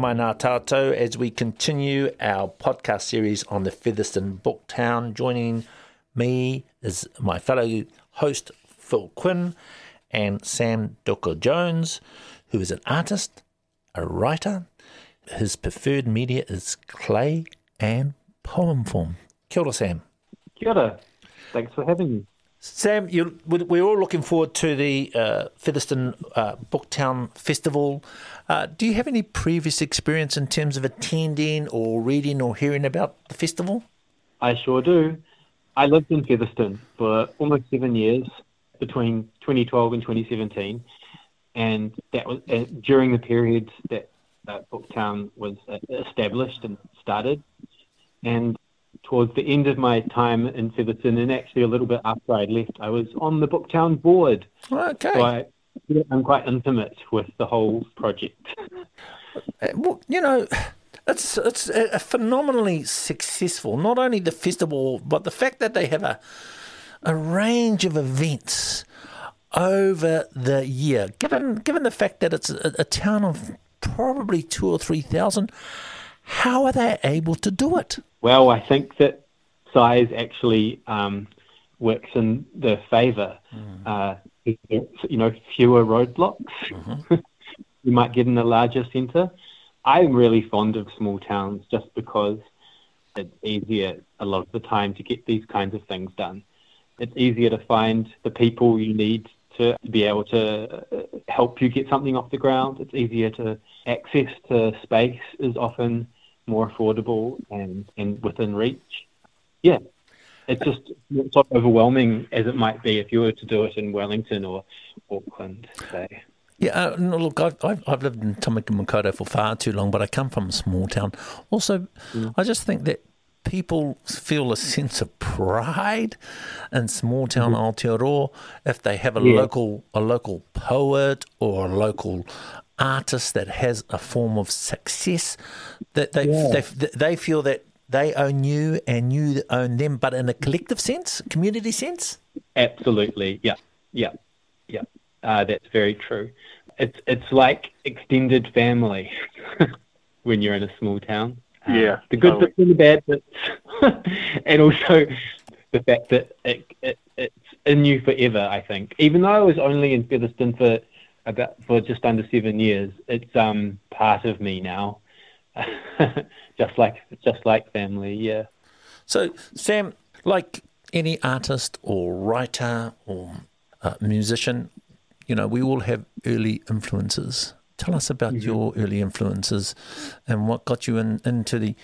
Mai nā as we continue our podcast series on the Featherston Booktown. Joining me is my fellow host Phil Quin and Sam Duckor-Jones, who is an artist, a writer. His preferred media is clay and poem form. Kia ora, Sam. Kia ora. Thanks for having me. Sam, we're all looking forward to the uh, Featherston uh, Booktown Festival. Uh, do you have any previous experience in terms of attending or reading or hearing about the festival? I sure do. I lived in Featherston for almost seven years between 2012 and 2017, and that was uh, during the period that uh, Booktown was uh, established and started. And towards the end of my time in Featherston, and actually a little bit after I left, I was on the Booktown board. Okay. So I, I'm quite intimate with the whole project. Uh, well, you know, it's it's a phenomenally successful. Not only the festival, but the fact that they have a a range of events over the year. Given given the fact that it's a, a town of probably two or three thousand, how are they able to do it? Well, I think that size actually um, works in their favour. Mm. Uh, you know, fewer roadblocks mm-hmm. you might get in a larger centre. I'm really fond of small towns just because it's easier a lot of the time to get these kinds of things done. It's easier to find the people you need to be able to uh, help you get something off the ground. It's easier to access to space is often more affordable and, and within reach. Yeah, it's just not so overwhelming as it might be if you were to do it in Wellington or Auckland, say. Yeah, uh, no, look, I've, I've, I've lived in Tamaki Makaurau for far too long, but I come from a small town. Also, mm. I just think that people feel a sense of pride in small town mm-hmm. Aotearoa if they have a yeah. local a local poet or a local artist that has a form of success that they yeah. they, they feel that they own you and you own them, but in a collective sense, community sense. Absolutely, yeah, yeah, yeah. Uh, that's very true. It's it's like extended family when you're in a small town. Uh, yeah, the good totally. bits and the bad bits, and also the fact that it, it, it's in you forever. I think, even though I was only in Featherston for about for just under seven years, it's um part of me now. just like just like family, yeah. So Sam, like any artist or writer or uh, musician, you know, we all have early influences. Tell us about mm-hmm. your early influences and what got you in, into the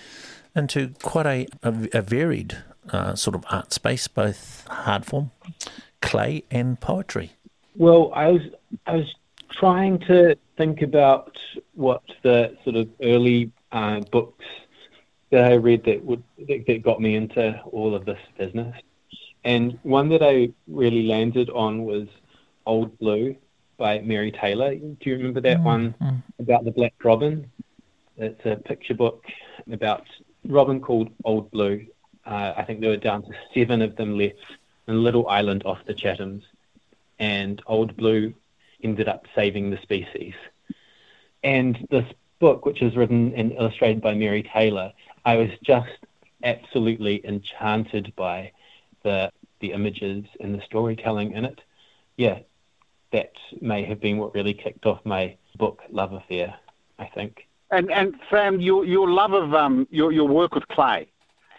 into quite a, a, a varied uh, sort of art space, both hard form, clay, and poetry. Well, I was I was trying to think about what the sort of early uh, books that I read that would that got me into all of this business. And one that I really landed on was Old Blue by Mary Taylor. Do you remember that mm-hmm. one about the Black Robin? It's a picture book about Robin called Old Blue. Uh, I think there were down to seven of them left in a little island off the Chathams, and Old Blue ended up saving the species. And this book, which is written and illustrated by Mary Taylor, I was just absolutely enchanted by the the images and the storytelling in it. Yeah, that may have been what really kicked off my book love affair. I think. And and Sam, your your love of um your your work with clay,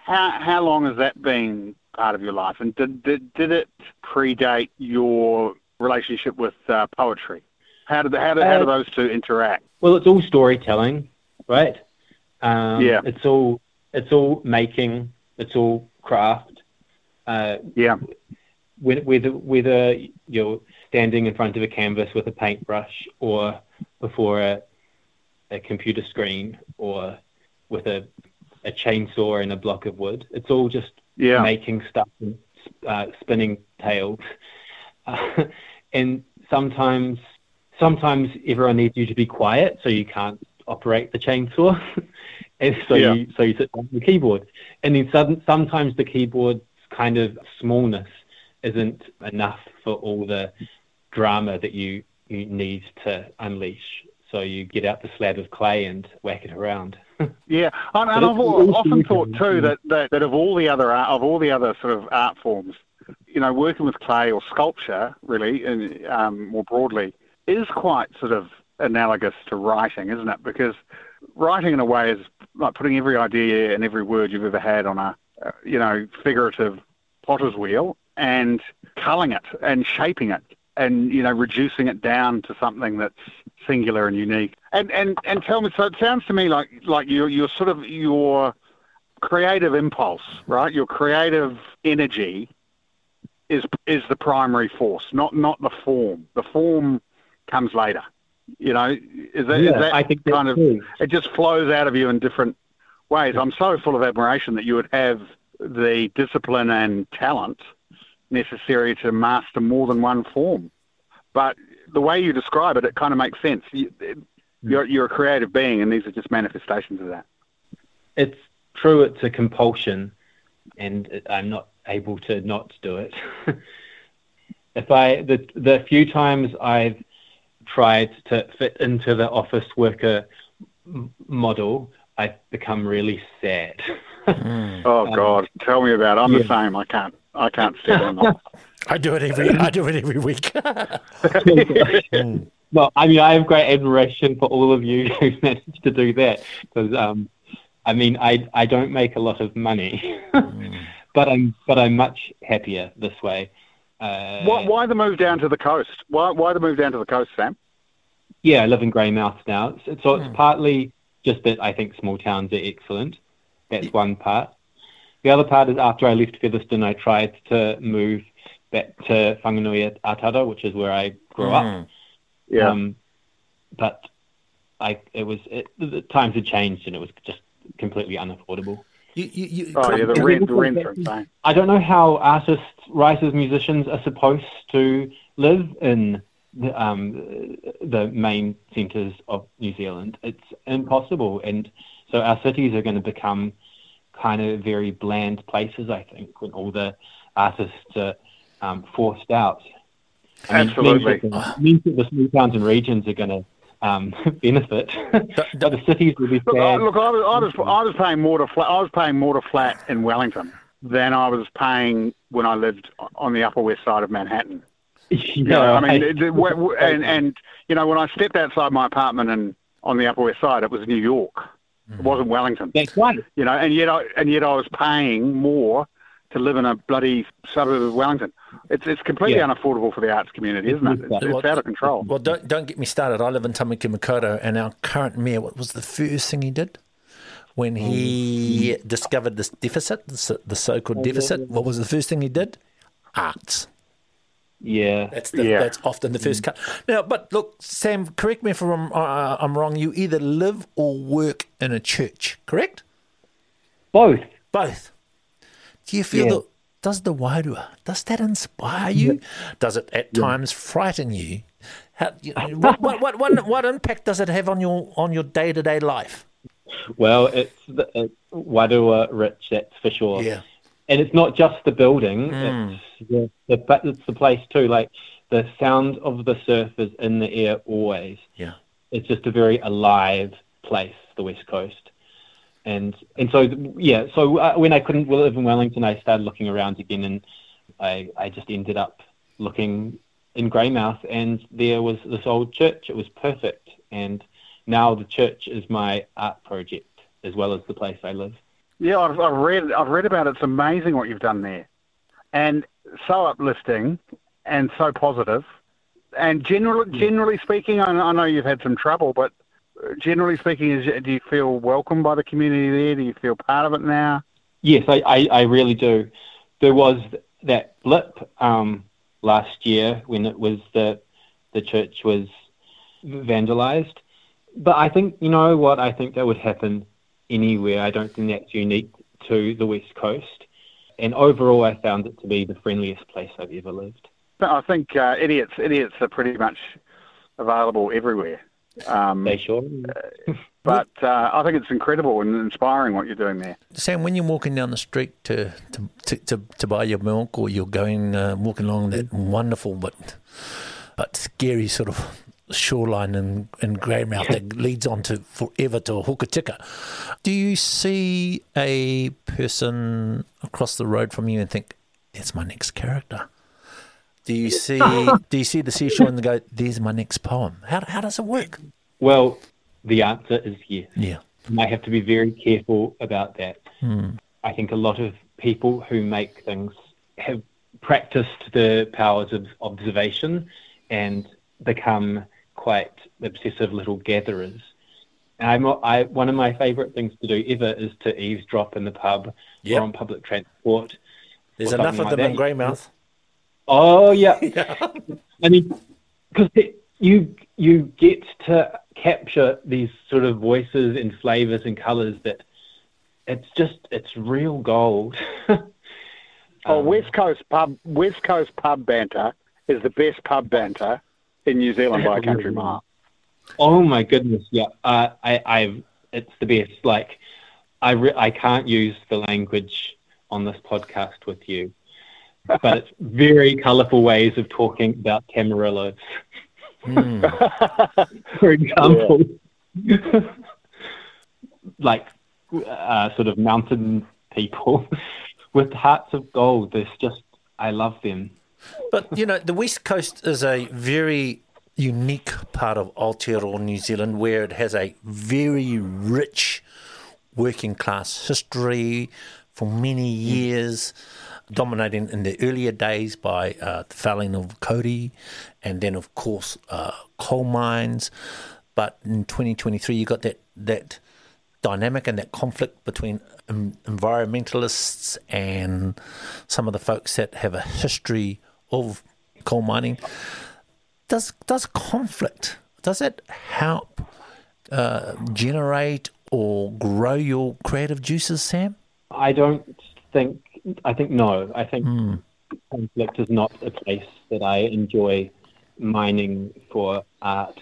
how how long has that been part of your life? And did did, did it predate your relationship with uh, poetry? How did how do, how do uh, those two interact? Well, it's all storytelling, right? Um, yeah. It's all it's all making. It's all craft. Uh, yeah. Whether whether you're standing in front of a canvas with a paintbrush or before a, a computer screen or with a a chainsaw and a block of wood, it's all just yeah. making stuff and uh, spinning tails. Uh, and sometimes sometimes everyone needs you to be quiet, so you can't operate the chainsaw, and so yeah. you so you sit on the keyboard, and then sudden, sometimes the keyboard's kind of smallness isn't enough for all the drama that you you need to unleash. So you get out the slab of clay and whack it around. Yeah, and, and I've often thought too that, that, that of all the other art, of all the other sort of art forms, you know, working with clay or sculpture, really, and, um, more broadly, is quite sort of analogous to writing, isn't it? Because writing, in a way, is like putting every idea and every word you've ever had on a, uh, you know, figurative potter's wheel and culling it and shaping it and you know reducing it down to something that's singular and unique. And and and tell me, so it sounds to me like like your your sort of your creative impulse, right? Your creative energy is is the primary force, not not the form. The form comes later. You know, is that, yeah, is that I think kind of true. it just flows out of you in different ways. I'm so full of admiration that you would have the discipline and talent necessary to master more than one form. But the way you describe it, it kind of makes sense. You, hmm. you're, you're a creative being, and these are just manifestations of that. It's true. It's a compulsion, and I'm not able to not do it. if I the the few times I've tried to fit into the office worker m- model, I've become really sad. Oh Um, God, tell me about. It. I'm the same. I can't. I can't step on that. I do it every. I do it every week. well, I mean, I have great admiration for all of you who managed to do that because, um, I mean, I I don't make a lot of money, but I'm but I'm much happier this way. Uh, Why, why the move down to the coast? Why why the move down to the coast, Sam? Yeah, I live in Greymouth now, so, so Hmm. it's partly just that I think small towns are excellent. That's one part. The other part is after I left Featherston, I tried to move back to Whanganui-a-Tara, which is where I grew up. Mm. Yeah. Um, but I, it was it, the times had changed and it was just completely unaffordable. You, you, you, oh yeah, the Yeah. rent the rents are insane. I don't know how artists, writers, musicians are supposed to live in the, um, the main centres of New Zealand. It's impossible, and so our cities are going to become kind of very bland places. I think when all the artists are um, forced out. I mean, Absolutely. means that the, means that the small towns and regions are going to um, benefit, but the cities will be Look, I, sad. look, I was, I was I was paying more to flat. I was paying more to flat in Wellington than I was paying when I lived on the Upper West Side of Manhattan. You know, I mean, I- it- it- w- w- and and you know, when I stepped outside my apartment and on the Upper West Side, it was New York. It wasn't Wellington. that's right. You know, and yet I and yet I was paying more to live in a bloody suburb of Wellington. It's it's completely Yeah. unaffordable for the arts community, isn't it? It's, it's out of control. Well, don't don't get me started. I live in Tamaki Makaurau, and our current mayor, what was the first thing he did when he discovered this deficit, the, so- the so-called deficit? What was the first thing he did? Arts. Yeah. That's the, Yeah. that's often the first cut. Now, but look, Sam, correct me if I'm, uh, I'm wrong. You either live or work in a church, correct? Both. Both. Do you feel Yeah. that? Does the wairua, does that inspire you? Does it at times frighten you? How, you know, what, what, what, what, what impact does it have on your on your day to day life? Well, it's, the, it's wairua rich, that's for sure. Yeah. And it's not just the building; Mm. it's the, the but it's the place too. Like the sound of the surf is in the air always. Yeah. It's just a very alive place, the West Coast. And and so yeah, so uh, when I couldn't live in Wellington, I started looking around again, and I I just ended up looking in Greymouth, and there was this old church. It was perfect, and now the church is my art project as well as the place I live. Yeah, I've, I've read I've read about it. It's amazing what you've done there, and so uplifting, and so positive, and generally generally speaking, I, I know you've had some trouble, but generally speaking, is do you feel welcomed by the community there? Do you feel part of it now? Yes, I, I, I really do. There was that blip um, last year when it was the the church was vandalized, but I think you know what I think that would happen anywhere. I don't think that's unique to the West Coast. And overall, I found it to be the friendliest place I've ever lived. I think uh, idiots idiots are pretty much available everywhere. Um, They sure. but uh, I think it's incredible and inspiring what you're doing there. Sam, when you're walking down the street to to, to, to, to buy your milk, or you're going uh, walking along that wonderful but but scary sort of shoreline in, in Greymouth that leads on to forever to Hokitika. Do you see a person across the road from you and think, that's my next character? Do you see do you see the seashore and go, there's my next poem? How, how does it work? Well, the answer is yes. Yeah. And I have to be very careful about that. Hmm. I think a lot of people who make things have practiced the powers of observation and become quite obsessive little gatherers. I'm, I, one of my favourite things to do ever is to eavesdrop in the pub Yep. or on public transport. There's enough of like them in. Greymouth. Oh yeah, I mean, because you you get to capture these sort of voices and flavors and colors that it's just it's real gold. Oh, Um, West Coast pub, West Coast pub banter is the best pub banter in New Zealand by a country mile. Oh my goodness, yeah. Uh, I, I've it's the best. Like, I re- I can't use the language on this podcast with you, but it's very colourful ways of talking about Camarillos. Hmm. For example, like uh, sort of mountain people with hearts of gold. There's just I love them. But you know, the West Coast is a very unique part of Aotearoa New Zealand where it has a very rich working class history for many years, dominating in the earlier days by uh, the felling of Cody and then, of course, uh, coal mines. But in 2023, you got that, that dynamic and that conflict between um, environmentalists and some of the folks that have a history of coal mining. Does does conflict does it help uh, generate or grow your creative juices, Sam? I don't think. I think no. I think conflict is not a place that I enjoy mining for art.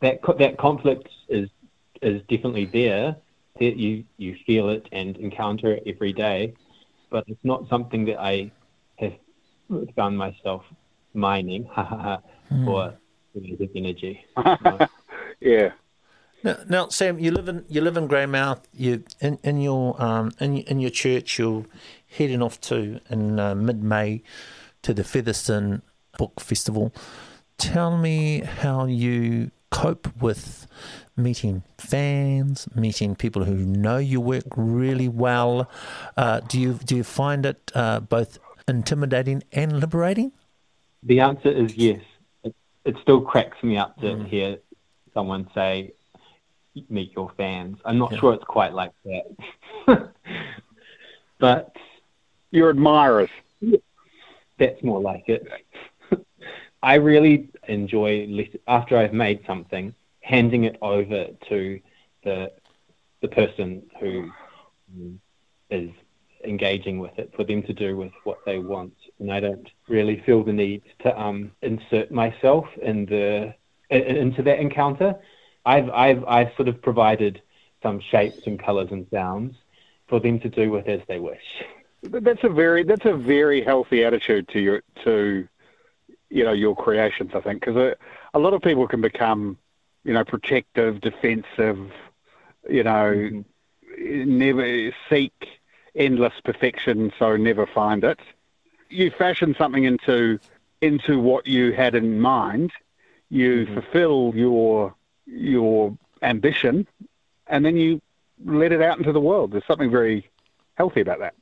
That co- that conflict is is definitely there. That you you feel it and encounter it every day, but it's not something that I have found myself mining for creative energy. No. Yeah. Now, now, Sam, you live in you live in Greymouth. You in in your um in in your church. You're heading off to in uh, mid May to the Featherston Book Festival. Tell me how you cope with meeting fans, meeting people who know your work really well. Uh, do you do you find it uh, both intimidating and liberating? The answer is yes. It, it still cracks me up to hear someone say, "Meet your fans." I'm not Yeah. sure it's quite like that, but Your admirers. that's more like it. I really enjoy after I've made something, handing it over to the the person who um, engaging with it for them to do with what they want, and I don't really feel the need to um, insert myself in the into that encounter. I've I've I've sort of provided some shapes and colours and sounds for them to do with as they wish. That's a very that's a very healthy attitude to your to you know your creations. I think because a, a lot of people can become you know protective, defensive, you know, mm-hmm. never seek endless perfection, so never find it. You fashion something into into what you had in mind. You mm-hmm. fulfill your your ambition, and then you let it out into the world. There's something very healthy about that.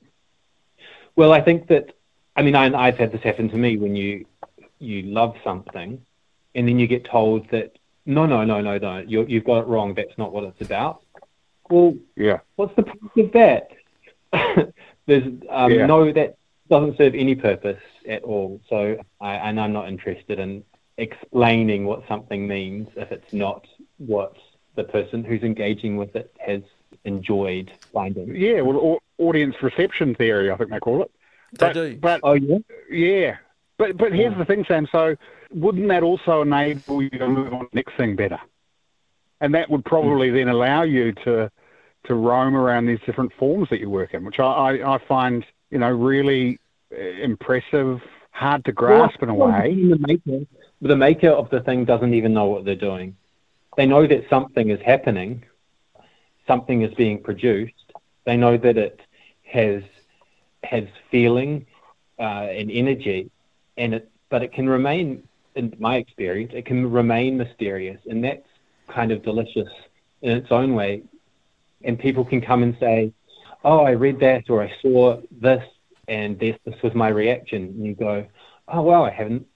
Well, I think that I mean I, I've had this happen to me when you you love something, and then you get told that no, no, no, no, no, you you've got it wrong. That's not what it's about. Well, Yeah. what's the point of that? There's um, Yeah. no that doesn't serve any purpose at all. So I, and I'm not interested in explaining what something means if it's not what the person who's engaging with it has enjoyed finding. Yeah, well, au- audience reception theory, I think they call it. They But, do. But Oh yeah. yeah, but but here's the thing, Sam. So wouldn't that also enable you to move on to the next thing better? And that would probably then allow you to to roam around these different forms that you work in, which I I, I find you know really uh, impressive, hard to grasp in a way. the making, the maker of the thing doesn't even know what they're doing. They know that something is happening, something is being produced. They know that it has has feeling uh, and energy, and it but it can remain, in my experience, it can remain mysterious, and that's kind of delicious in its own way. And people can come and say, "Oh, I read that, or I saw this, and this this was my reaction," and you go, "Oh, wow, I haven't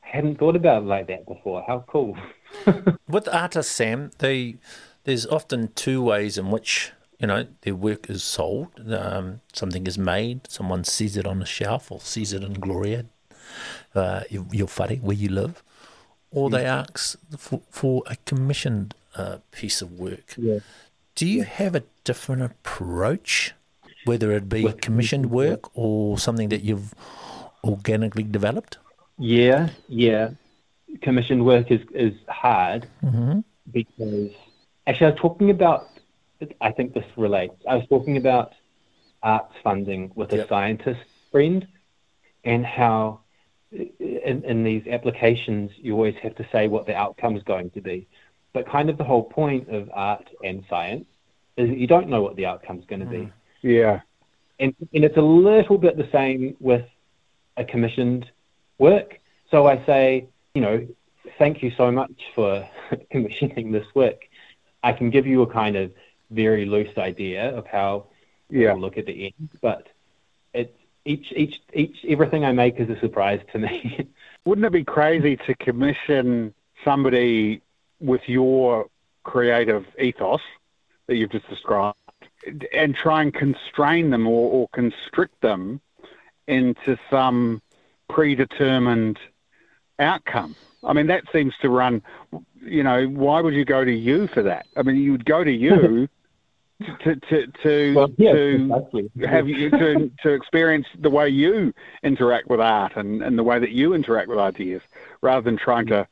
hadn't thought about it like that before. How cool!" With artists, Sam, they there's often two ways in which you know their work is sold. Um, something is made, someone sees it on a shelf or sees it in Gloria, uh, your, whare, where you live, or they ask for, for a commissioned uh, piece of work. Yeah. Do you have a different approach, whether it be commissioned work or something that you've organically developed? Yeah, yeah. Commissioned work is, is hard Mm-hmm. because actually I was talking about I think this relates. I was talking about arts funding with a Yep. scientist friend and how in, in these applications you always have to say what the outcome is going to be. But kind of the whole point of art and science is that you don't know what the outcome is going to be. Mm. Yeah. and, and it's a little bit the same with a commissioned work. So I say, you know, thank you so much for commissioning this work. I can give you a kind of very loose idea of how Yeah. it'll look at the end, but it's each each each everything I make is a surprise to me. Wouldn't it be crazy to commission somebody with your creative ethos that you've just described and try and constrain them or, or constrict them into some predetermined outcome? I mean, that seems to run, you know, why would you go to you for that? I mean, you would go to you to, to, to, well, yeah, to exactly. have you to, to experience the way you interact with art and, and the way that you interact with ideas rather than trying to,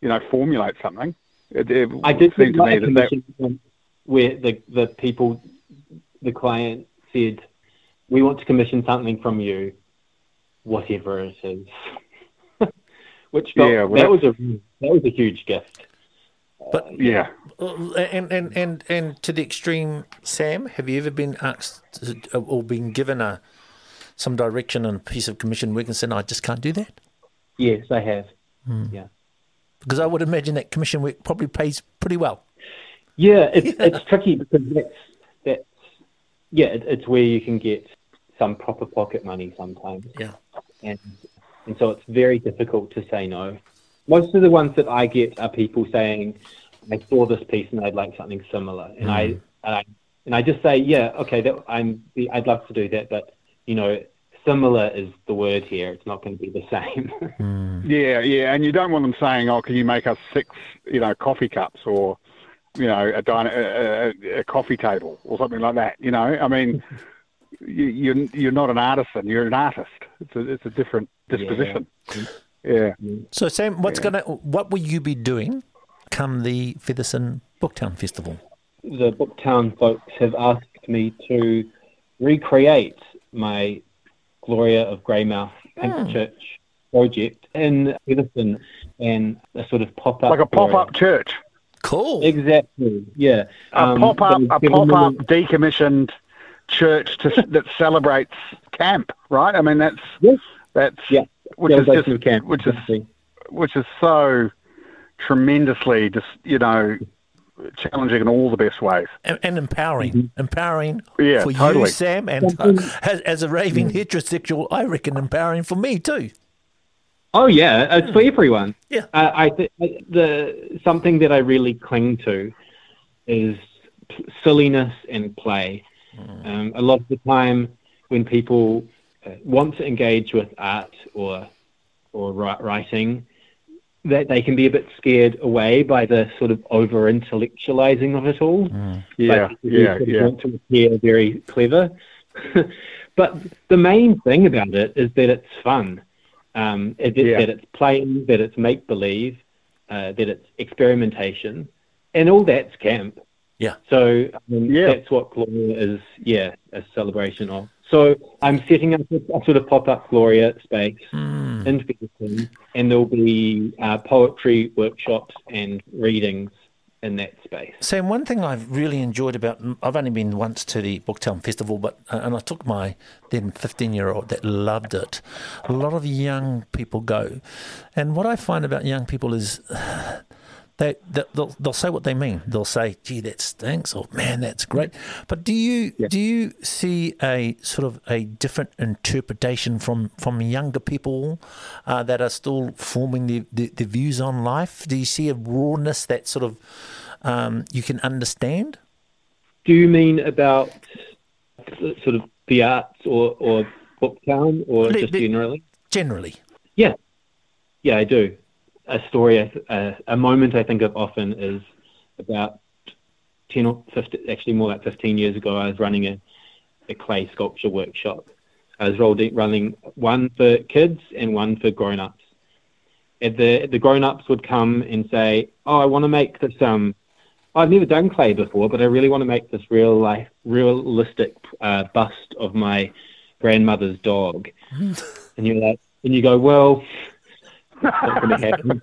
you know, formulate something. It, it I did seem to me that, that where the the people, the client said, "We want to commission something from you, whatever it is." Which felt, Yeah, well, that was a that was a huge gift. But yeah. Uh, And, and, and, and to the extreme, Sam, have you ever been asked to- or been given a some direction and a piece of commission work and said, I just can't do that? Yes, I have. Yeah, Because I would imagine that commission work probably pays pretty well. yeah. It's it's tricky because that's that's yeah. It, it's where you can get some proper pocket money sometimes. Yeah. and and so it's very difficult to say no. Most of the ones that I get are people saying, "I saw this piece and I'd like something similar," and I mm. and I and I just say, "Yeah, okay, that I'm I'd love to do that, but you know, similar is the word here. It's not going to be the same." Mm. Yeah, yeah, and you don't want them saying, "Oh, can you make us six, you know, coffee cups or, you know, a, dine- a, a, a coffee table or something like that." You know, I mean, you, you're you're not an artisan; you're an artist. It's a it's a different disposition. Yeah, So, Sam, what's gonna what will you be doing come the Featherston Booktown Festival? the Booktown folks have asked me to recreate my Gloria of Greymouth Pink Church project in Featherston and a sort of pop up like a pop up church, Cool. Exactly. Yeah. a Um, pop up, a pop up decommissioned church to, that celebrates camp, right? I mean, that's Yes. that's Yeah. Which is just of camp, which is which is so tremendously just you know challenging in all the best ways. And, and empowering, empowering Yeah, for totally. you, Sam, and uh, as, as a raving heterosexual, I reckon empowering for me too. Oh yeah, it's for everyone. Yeah. Uh, I think the something that I really cling to is p- silliness and play. Um, a lot of the time, when people uh, want to engage with art or or writing, that they can be a bit scared away by the sort of over intellectualizing of it all. Yeah, Like, you yeah, sort of yeah. Want to appear very clever, but the main thing about it is that it's fun. Um, it, it- Yeah. That it's playing, that it's make believe, uh, that it's experimentation, and all that's camp. Yeah. So I mean, Yeah. that's what Gloria is. Yeah, a celebration of. So I'm setting up a, sort of pop-up Gloria space, Hmm. in Featherston, and there'll be uh, poetry workshops and readings in that space. Sam, one thing I've really enjoyed about I've only been once to the Booktown Festival, but uh, and I took my then fifteen year old that loved it. A lot of young people go, and what I find about young people is they, they'll, they'll say what they mean. They'll say, "Gee, that stinks," or "Man, that's great." But do you yeah. do you see a sort of a different interpretation from from younger people uh, that are still forming their, their, their, views on life? Do you see a rawness that sort of um, you can understand? Do you mean about sort of the arts or or Booktown, or just generally? Generally. Yeah, yeah, I do a story, a, a, moment I think of often is about 10 or 15, actually more like 15 years ago, I was running a, a clay sculpture workshop. I was running one for kids and one for grown-ups. And the, the grown-ups would come and say, oh, I want to make this, um, I've never done clay before, but I really want to make this real life, realistic uh, bust of my grandmother's dog. and you're like, and you go, well, and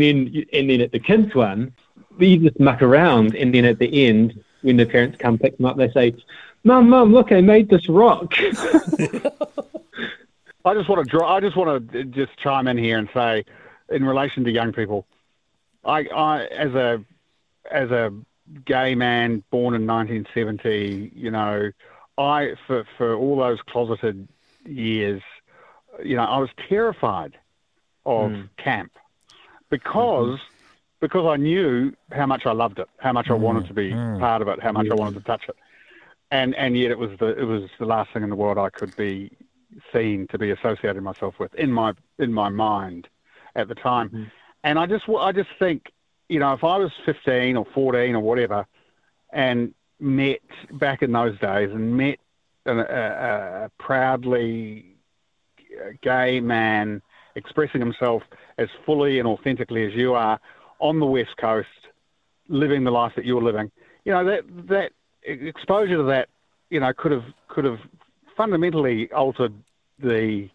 then and then at the kids one, we just muck around, and then at the end, when the parents come pick them up, they say, "Mum, mum, look, I made this rock." I just want to draw. I just want to uh, just chime in here and say, in relation to young people, I, I as a as a gay man born in 1970, you know, I for for all those closeted years you know, I was terrified of mm. camp because mm-hmm. because I knew how much I loved it, how much mm. I wanted to be mm. part of it, how much I wanted to touch it, and and yet it was the it was the last thing in the world I could be seen to be associated myself with in my in my mind at the time, mm-hmm. and I just I just think you know if I was 15 or 14 or whatever, and met back in those days and met a, a, a proudly gay man expressing himself as fully and authentically as you are on the west coast, living the life that you're living. You know that that exposure to that, you know, could have could have fundamentally altered the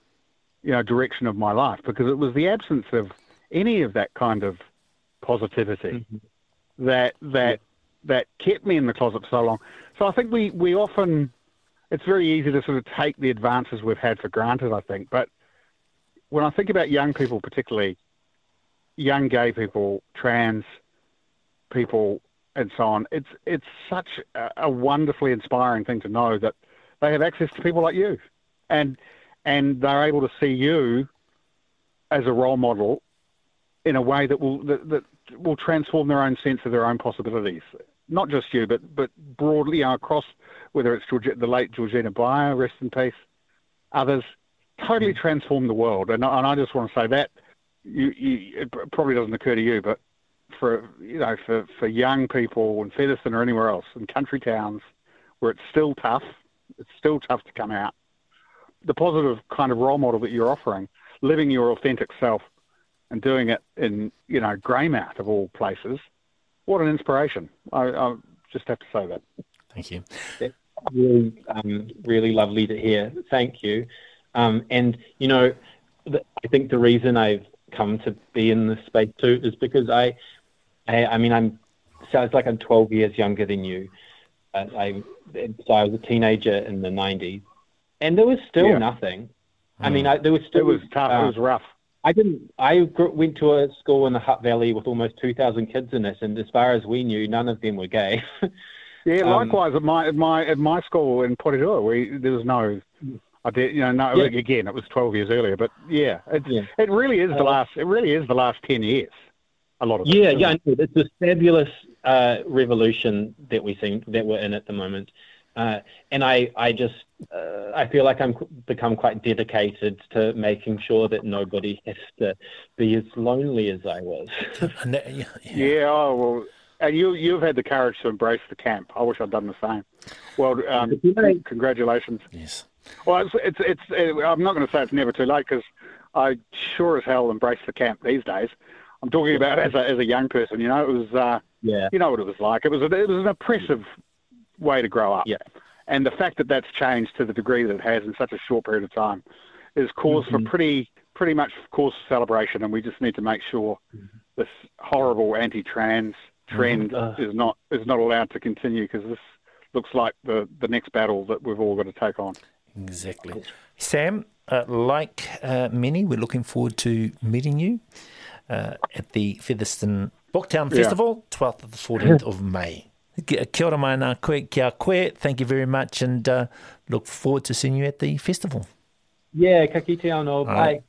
you know direction of my life because it was the absence of any of that kind of positivity mm-hmm. that that that kept me in the closet for so long. So I think we we often it's very easy to sort of take the advances we've had for granted, I think. But when I think about young people, particularly young gay people, trans people, and so on, it's it's such a, a wonderfully inspiring thing to know that they have access to people like you, and and they're able to see you as a role model in a way that will that, that will transform their own sense of their own possibilities. Not just you, but but broadly across whether it's George, the late Georgina Beyer, rest in peace, others, totally transformed the world. And, and I just want to say that you, you, it probably doesn't occur to you, but for you know for, for young people in Featherston or anywhere else in country towns where it's still tough, it's still tough to come out. The positive kind of role model that you're offering, living your authentic self and doing it in you know Greymouth of all places, what an inspiration! I, I just have to say that. Thank you really, um, really lovely to hear. Thank you. Um, and you know, I think the reason I've come to be in this space too is because I, I, I mean, I'm sounds like I'm 12 years younger than you. Uh, I, so I was a teenager in the 90s, and there was still yeah. nothing. I mean, I, there was still. It was tough. Uh, it was rough. I didn't. I went to a school in the Hutt Valley with almost 2,000 kids in it, and as far as we knew, none of them were gay. Yeah, um, likewise at my at my at my school in Porirua, we there was no. I did, you know, no. Yeah. Again, it was twelve years earlier, but yeah, it yeah. it really is the uh, last. It really is the last ten years. A lot of yeah, it, yeah. It? It's this fabulous uh, revolution that we seem that we're in at the moment, uh, and I I just uh, I feel like I'm become quite dedicated to making sure that nobody has to be as lonely as I was. yeah, yeah. Oh well and you you've had the courage to embrace the camp. I wish I'd done the same. Well, um, congratulations. Yes. Well, it's it's, it's it, I'm not going to say it's never too late because I sure as hell embrace the camp these days. I'm talking about as a as a young person. You know, it was uh, yeah. You know what it was like. It was a, it was an oppressive way to grow up. Yeah. and the fact that that's changed to the degree that it has in such a short period of time is cause Mm-hmm. for pretty pretty much cause for celebration, and we just need to make sure Mm-hmm. this horrible anti-trans trend Mhm. is not is not allowed to continue because this looks like the the next battle that we've all got to take on. Exactly. Sam, uh, like uh, many, we're looking forward to meeting you uh, at the Featherston Booktown Yeah. Festival, 12th to the 14th of May. Kia kia ora mai nā koe, kia koe. Thank you very much and uh, look forward to seeing you at the festival. Yeah, ka kite anō. Bye.